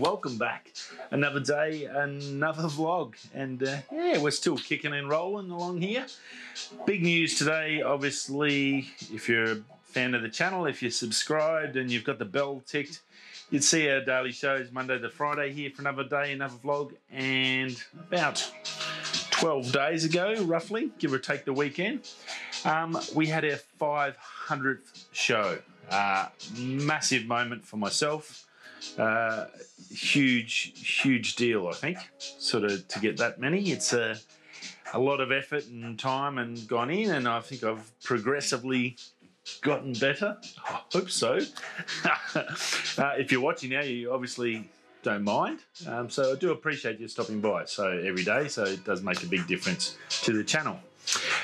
welcome back. Another day, another vlog, and uh, yeah, we're still kicking and rolling along here. Big news today, obviously, if you're a fan of the channel, if you're subscribed and you've got the bell ticked, you'd see our daily shows Monday to Friday here for another day, another vlog, and about 12 days ago, roughly, give or take the weekend, um, we had our 500th show. Uh, massive moment for myself. Uh, huge, huge deal, I think, sort of to get that many. It's a, a lot of effort and time and gone in, and I think I've progressively gotten better. I hope so. uh, if you're watching now, you obviously don't mind. Um, so I do appreciate you stopping by. So every day, so it does make a big difference to the channel.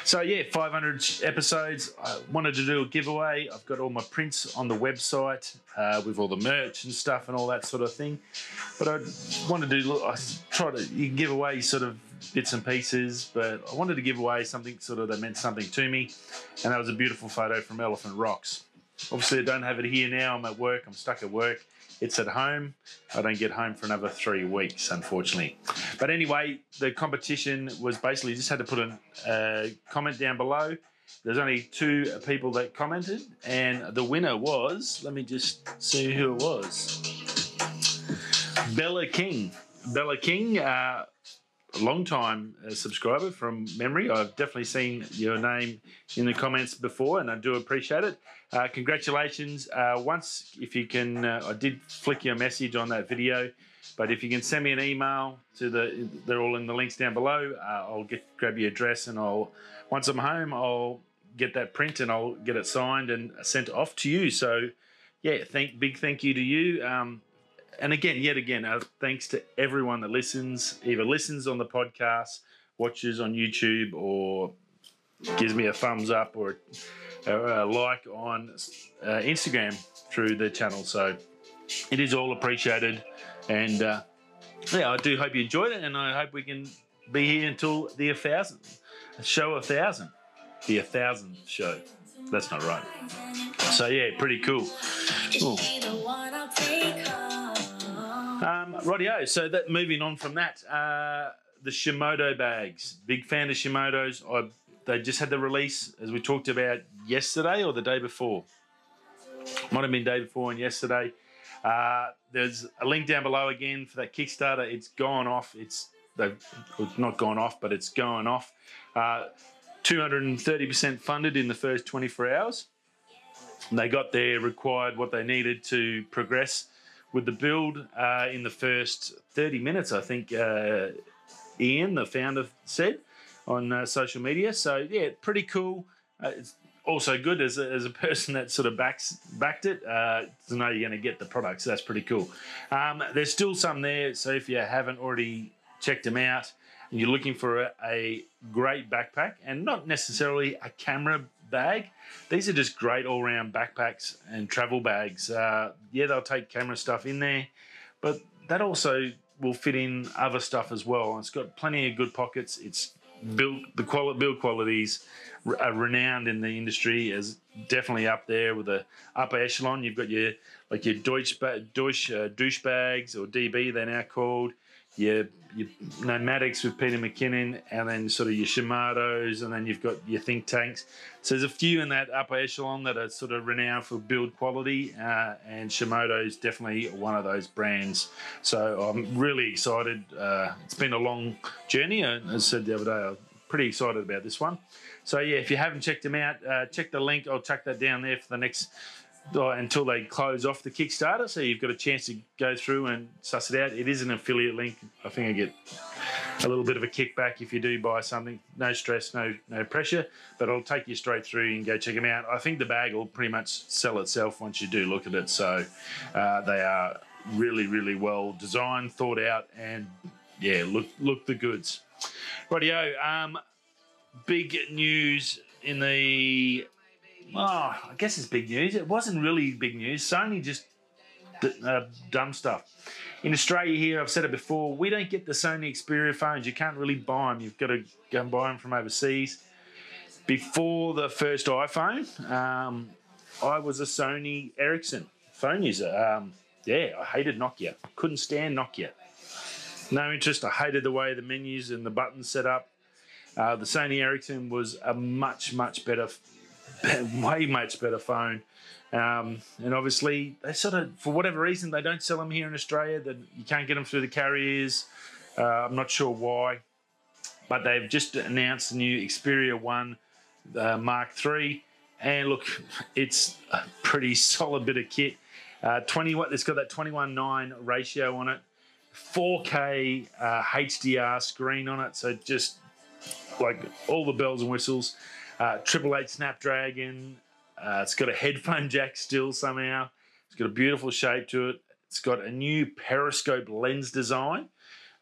So yeah, 500 episodes. I wanted to do a giveaway. I've got all my prints on the website uh, with all the merch and stuff and all that sort of thing. But I wanted to. I try to you can give away sort of bits and pieces, but I wanted to give away something sort of that meant something to me, and that was a beautiful photo from Elephant Rocks. Obviously, I don't have it here now. I'm at work. I'm stuck at work. It's at home. I don't get home for another three weeks, unfortunately. But anyway, the competition was basically just had to put a uh, comment down below. There's only two people that commented, and the winner was. Let me just see who it was. Bella King. Bella King. Uh, long time uh, subscriber from memory. I've definitely seen your name in the comments before, and I do appreciate it. Uh, congratulations. Uh, once, if you can, uh, I did flick you a message on that video, but if you can send me an email to the, they're all in the links down below. Uh, I'll get grab your address, and I'll once I'm home, I'll get that print and I'll get it signed and sent off to you. So, yeah, thank big thank you to you. Um, and again, yet again, uh, thanks to everyone that listens, either listens on the podcast, watches on YouTube, or gives me a thumbs up or a, a like on uh, Instagram through the channel. So it is all appreciated. And uh, yeah, I do hope you enjoyed it, and I hope we can be here until the 1,000 show a thousand, the 1,000 show. That's not right. So yeah, pretty cool. Ooh. Rightio. So that moving on from that, uh, the Shimoda bags. Big fan of Shimoda's. I, they just had the release as we talked about yesterday or the day before. Might have been day before and yesterday. Uh, there's a link down below again for that Kickstarter. It's gone off. It's they've not gone off, but it's going off. Uh, 230% funded in the first 24 hours. They got their required what they needed to progress with the build uh, in the first 30 minutes, I think uh, Ian, the founder, said on uh, social media. So, yeah, pretty cool. Uh, it's also good as a, as a person that sort of backs backed it uh, to know you're going to get the product. So, that's pretty cool. Um, there's still some there. So, if you haven't already checked them out, and you're looking for a, a great backpack and not necessarily a camera bag. These are just great all round backpacks and travel bags. Uh, yeah, they'll take camera stuff in there, but that also will fit in other stuff as well. It's got plenty of good pockets. It's built the quality build qualities are renowned in the industry as definitely up there with the upper echelon. You've got your like your Deutsch, Deutsch uh, douche bags or DB they're now called your your Nomatics with Peter McKinnon, and then sort of your Shimodas, and then you've got your think tanks. So there's a few in that upper echelon that are sort of renowned for build quality, uh, and Shimoda is definitely one of those brands. So I'm really excited. Uh, it's been a long journey, as I said the other day, I'm pretty excited about this one. So yeah, if you haven't checked them out, uh, check the link. I'll chuck that down there for the next until they close off the Kickstarter. So you've got a chance to go through and suss it out. It is an affiliate link. I think I get a little bit of a kickback if you do buy something. No stress, no no pressure, but I'll take you straight through and go check them out. I think the bag will pretty much sell itself once you do look at it. So uh, they are really really well designed, thought out, and yeah, look look the goods. Rightio. Um, big news in the Oh, I guess it's big news. It wasn't really big news. Sony just uh, dumb stuff. In Australia, here, I've said it before, we don't get the Sony Xperia phones. You can't really buy them. You've got to go and buy them from overseas. Before the first iPhone, um, I was a Sony Ericsson phone user. Um, yeah, I hated Nokia. Couldn't stand Nokia. No interest. I hated the way the menus and the buttons set up. Uh, the Sony Ericsson was a much, much better, way much better phone. Um, and obviously, they sort of, for whatever reason, they don't sell them here in Australia. That you can't get them through the carriers. Uh, I'm not sure why, but they've just announced the new Xperia One uh, Mark III, and look, it's a pretty solid bit of kit. Uh, 20 what it's got that 21.9 ratio on it, 4K uh, HDR screen on it, so just like all the bells and whistles. Uh, Triple Eight Snapdragon. Uh, it's got a headphone jack still somehow. It's got a beautiful shape to it. It's got a new periscope lens design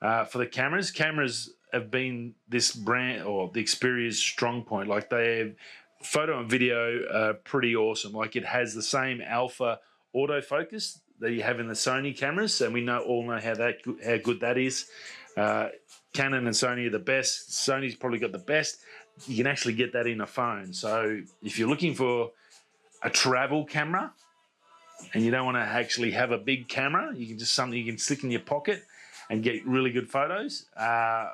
uh, for the cameras. Cameras have been this brand or the Xperia's strong point. Like they have photo and video are pretty awesome. Like it has the same alpha autofocus that you have in the Sony cameras, and we know all know how that how good that is. Uh, Canon and Sony are the best. Sony's probably got the best. You can actually get that in a phone. So if you're looking for a travel camera and you don't want to actually have a big camera, you can just something you can stick in your pocket and get really good photos. Uh,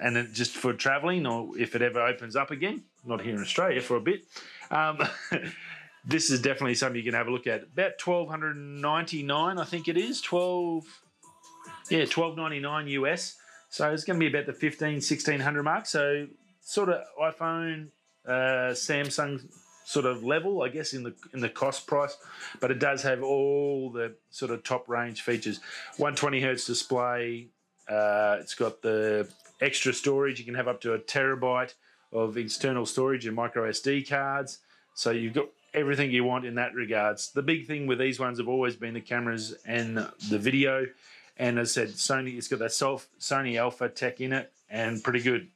and just for traveling or if it ever opens up again, not here in Australia for a bit. Um, this is definitely something you can have a look at. About twelve hundred ninety nine, I think it is. Twelve, yeah, twelve ninety nine US. So it's going to be about the 15, 1600 mark. So sort of iPhone, uh, Samsung sort of level, I guess, in the in the cost price. But it does have all the sort of top range features. 120 hertz display. Uh, it's got the extra storage. You can have up to a terabyte of external storage and micro SD cards. So you've got everything you want in that regards. The big thing with these ones have always been the cameras and the video. And as I said, Sony, it's got that Sony Alpha tech in it and pretty good.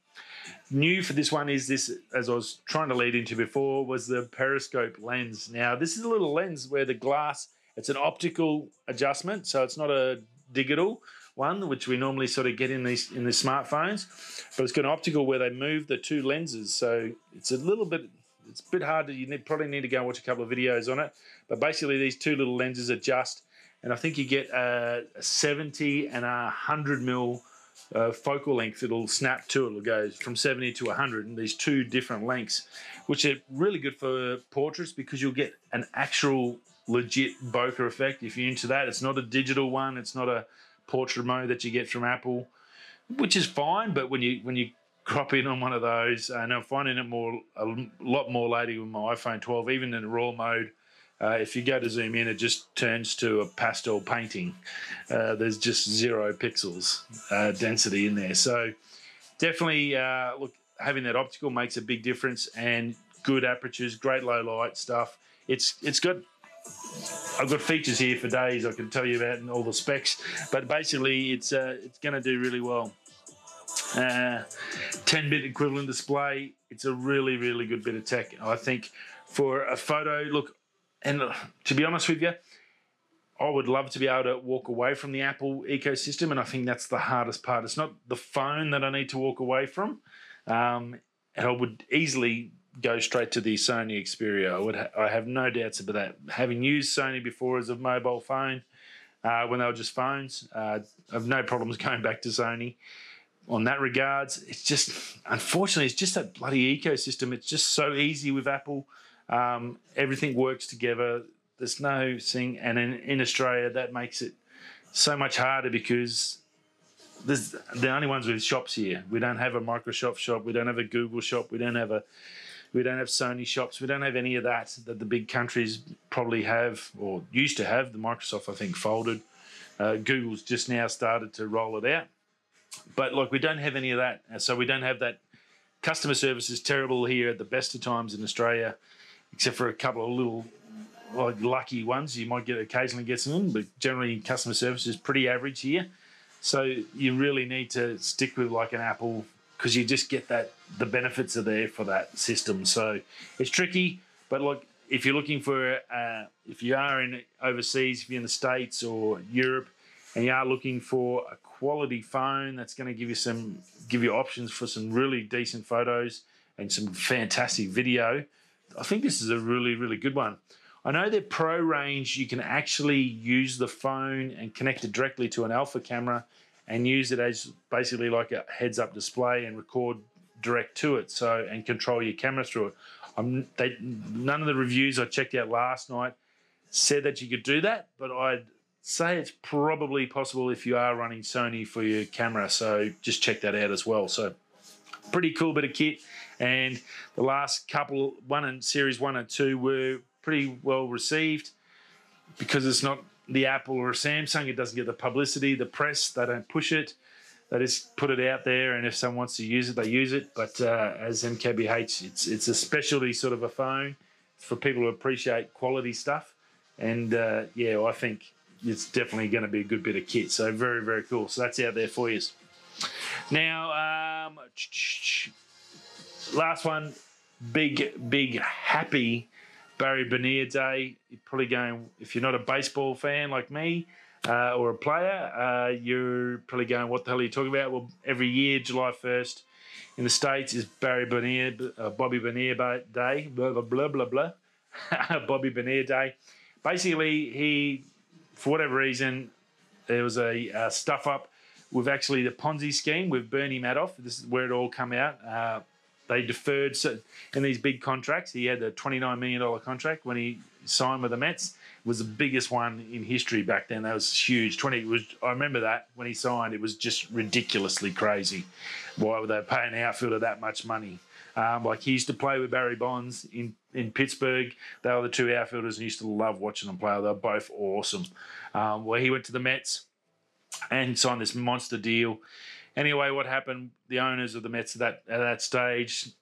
New for this one is this, as I was trying to lead into before, was the periscope lens. Now, this is a little lens where the glass, it's an optical adjustment, so it's not a digital one, which we normally sort of get in these in the smartphones, but it's got an optical where they move the two lenses. So it's a little bit it's a bit hard to you need, probably need to go watch a couple of videos on it. But basically, these two little lenses adjust, and I think you get a 70 and a 100 mil uh, focal length. It'll snap to. It'll go from 70 to 100, and these two different lengths, which are really good for portraits because you'll get an actual legit bokeh effect if you're into that. It's not a digital one. It's not a portrait mode that you get from Apple, which is fine. But when you when you crop in on one of those, and I'm finding it more a lot more lately with my iPhone 12, even in raw mode. Uh, if you go to zoom in, it just turns to a pastel painting. Uh, there's just zero pixels uh, density in there. So definitely, uh, look, having that optical makes a big difference, and good apertures, great low light stuff. It's it's got I've got features here for days I can tell you about and all the specs, but basically it's uh, it's going to do really well. Uh, 10 bit equivalent display. It's a really really good bit of tech. I think for a photo look, and to be honest with you, I would love to be able to walk away from the Apple ecosystem, and I think that's the hardest part. It's not the phone that I need to walk away from, um, and I would easily go straight to the Sony Xperia. I would ha- I have no doubts about that. Having used Sony before as a mobile phone, uh, when they were just phones, uh, I have no problems going back to Sony. On that regards, it's just unfortunately it's just that bloody ecosystem. It's just so easy with Apple. Um, everything works together. There's no thing, and in, in Australia that makes it so much harder because there's the only ones with shops here. We don't have a Microsoft shop. We don't have a Google shop. We don't have a we don't have Sony shops. We don't have any of that that the big countries probably have or used to have. The Microsoft, I think, folded. Uh, Google's just now started to roll it out. But like we don't have any of that. So we don't have that. Customer service is terrible here at the best of times in Australia, except for a couple of little like lucky ones. You might get occasionally get some, but generally customer service is pretty average here. So you really need to stick with like an Apple because you just get that the benefits are there for that system. So it's tricky, but look, if you're looking for uh, if you are in overseas, if you're in the states or Europe, and you are looking for a quality phone that's going to give you some give you options for some really decent photos and some fantastic video, I think this is a really really good one. I know their Pro range, you can actually use the phone and connect it directly to an Alpha camera and use it as basically like a heads up display and record direct to it. So and control your camera through it. I'm, they, none of the reviews I checked out last night said that you could do that, but I'd say it's probably possible if you are running Sony for your camera. So just check that out as well. So pretty cool bit of kit. And the last couple, one and series one and two, were pretty well received because it's not the Apple or a Samsung. It doesn't get the publicity, the press. They don't push it. They just put it out there, and if someone wants to use it, they use it. But uh, as MKBH, it's it's a specialty sort of a phone for people who appreciate quality stuff. And uh, yeah, I think it's definitely going to be a good bit of kit. So very very cool. So that's out there for you. Now, um, last one, big big happy Barry Bonilla Day. You're probably going if you're not a baseball fan like me uh, or a player, uh, you're probably going, what the hell are you talking about? Well, every year, July 1st in the States is Barry Bonilla, uh, Bobby Bonilla Day, blah, blah, blah, blah, blah. Bobby Bonilla Day. Basically, he, for whatever reason, there was a, a stuff up with actually the Ponzi scheme with Bernie Madoff. This is where it all come out. They deferred so in these big contracts. He had a $29 million contract when he signed with the Mets was the biggest one in history back then. That was huge. Twenty was. I remember that when he signed, it was just ridiculously crazy. Why were they paying an outfielder that much money? Um, like he used to play with Barry Bonds in, in Pittsburgh. They were the two outfielders and used to love watching them play. They were both awesome. Um, well, he went to the Mets and signed this monster deal. Anyway, what happened? The owners of the Mets at that at that stage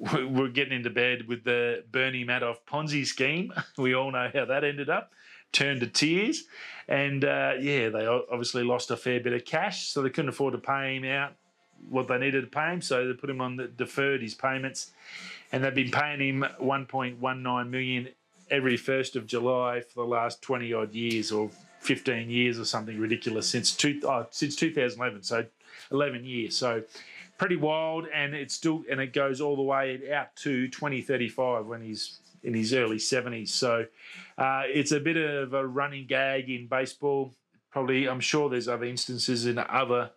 we're getting into bed with the Bernie Madoff Ponzi scheme. We all know how that ended up. Turned to tears. And uh, yeah, they obviously lost a fair bit of cash, so they couldn't afford to pay him out what they needed to pay him. So they put him on the deferred his payments. And they've been paying him 1.19 million every 1st of July for the last 20 odd years or 15 years or something ridiculous since, two, oh, since 2011. So 11 years. So pretty wild, and it's still and it goes all the way out to 2035 when he's in his early 70s. So uh, it's a bit of a running gag in baseball. Probably, I'm sure there's other instances in other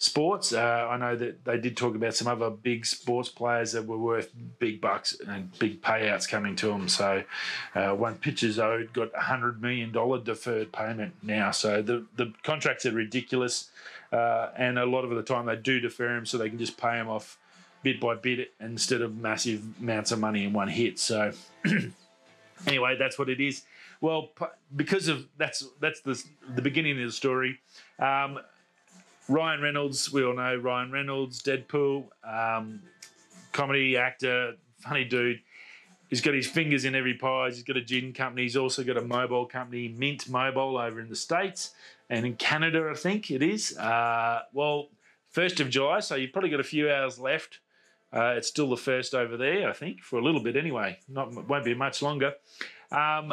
sports. Uh, I know that they did talk about some other big sports players that were worth big bucks and big payouts coming to them. So uh, one pitcher's owed got a hundred million dollar deferred payment now. So the the contracts are ridiculous. Uh, and a lot of the time they do defer them so they can just pay them off bit by bit instead of massive amounts of money in one hit. So anyway, that's what it is. Well, because of that's that's the the beginning of the story. Um, Ryan Reynolds, we all know Ryan Reynolds, Deadpool, um, comedy actor, funny dude. He's got his fingers in every pie. He's got a gin company. He's also got a mobile company, Mint Mobile, over in the States and in Canada, I think it is. Uh, well, 1st of July, so you've probably got a few hours left. Uh, it's still the first over there, I think, for a little bit anyway. Not won't be much longer. Um,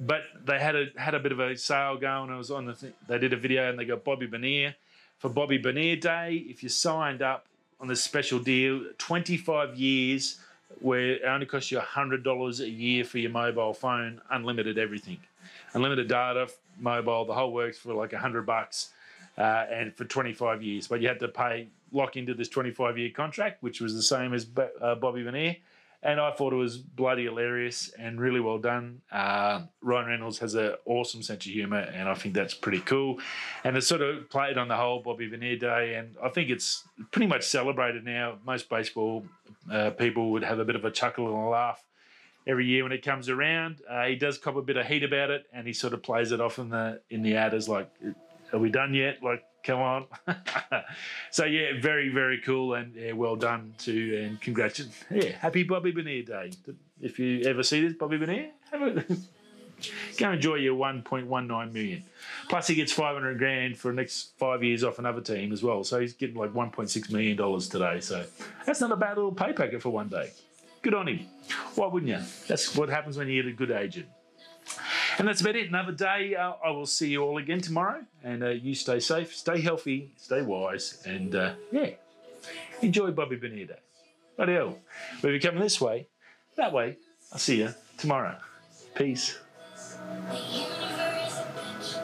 but they had a had a bit of a sale going. I was on the th- they did a video and they got Bobby Bonilla for Bobby Bonilla Day. If you signed up on this special deal, 25 years where it only costs you $100 a year for your mobile phone, unlimited everything. Unlimited data, mobile, the whole works for like 100 bucks uh, and for 25 years. But you had to pay, lock into this 25 year contract, which was the same as uh, Bobby Bonilla and I thought it was bloody hilarious and really well done. Uh, Ryan Reynolds has an awesome sense of humour, and I think that's pretty cool. And it's sort of played on the whole Bobby Bonilla Day, and I think it's pretty much celebrated now. Most baseball uh, people would have a bit of a chuckle and a laugh every year when it comes around. Uh, he does cop a bit of heat about it, and he sort of plays it off in the in the ad as like, "Are we done yet?" Like come on. so yeah, very very cool and yeah, well done to and congratulations. Yeah, happy Bobby Bonilla Day. If you ever see this Bobby Bonilla, go enjoy your 1.19 million. Plus he gets 500 grand for the next five years off another team as well. So he's getting like 1.6 million dollars today. So that's not a bad little pay packet for one day. Good on him. Why wouldn't you? That's what happens when you get a good agent. And that's about it. Another day. Uh, I will see you all again tomorrow. And uh, you stay safe, stay healthy, stay wise, and uh, yeah, enjoy Bobby Bonilla Day. Bloody hell. If you're coming this way, that way, I'll see you tomorrow. Peace.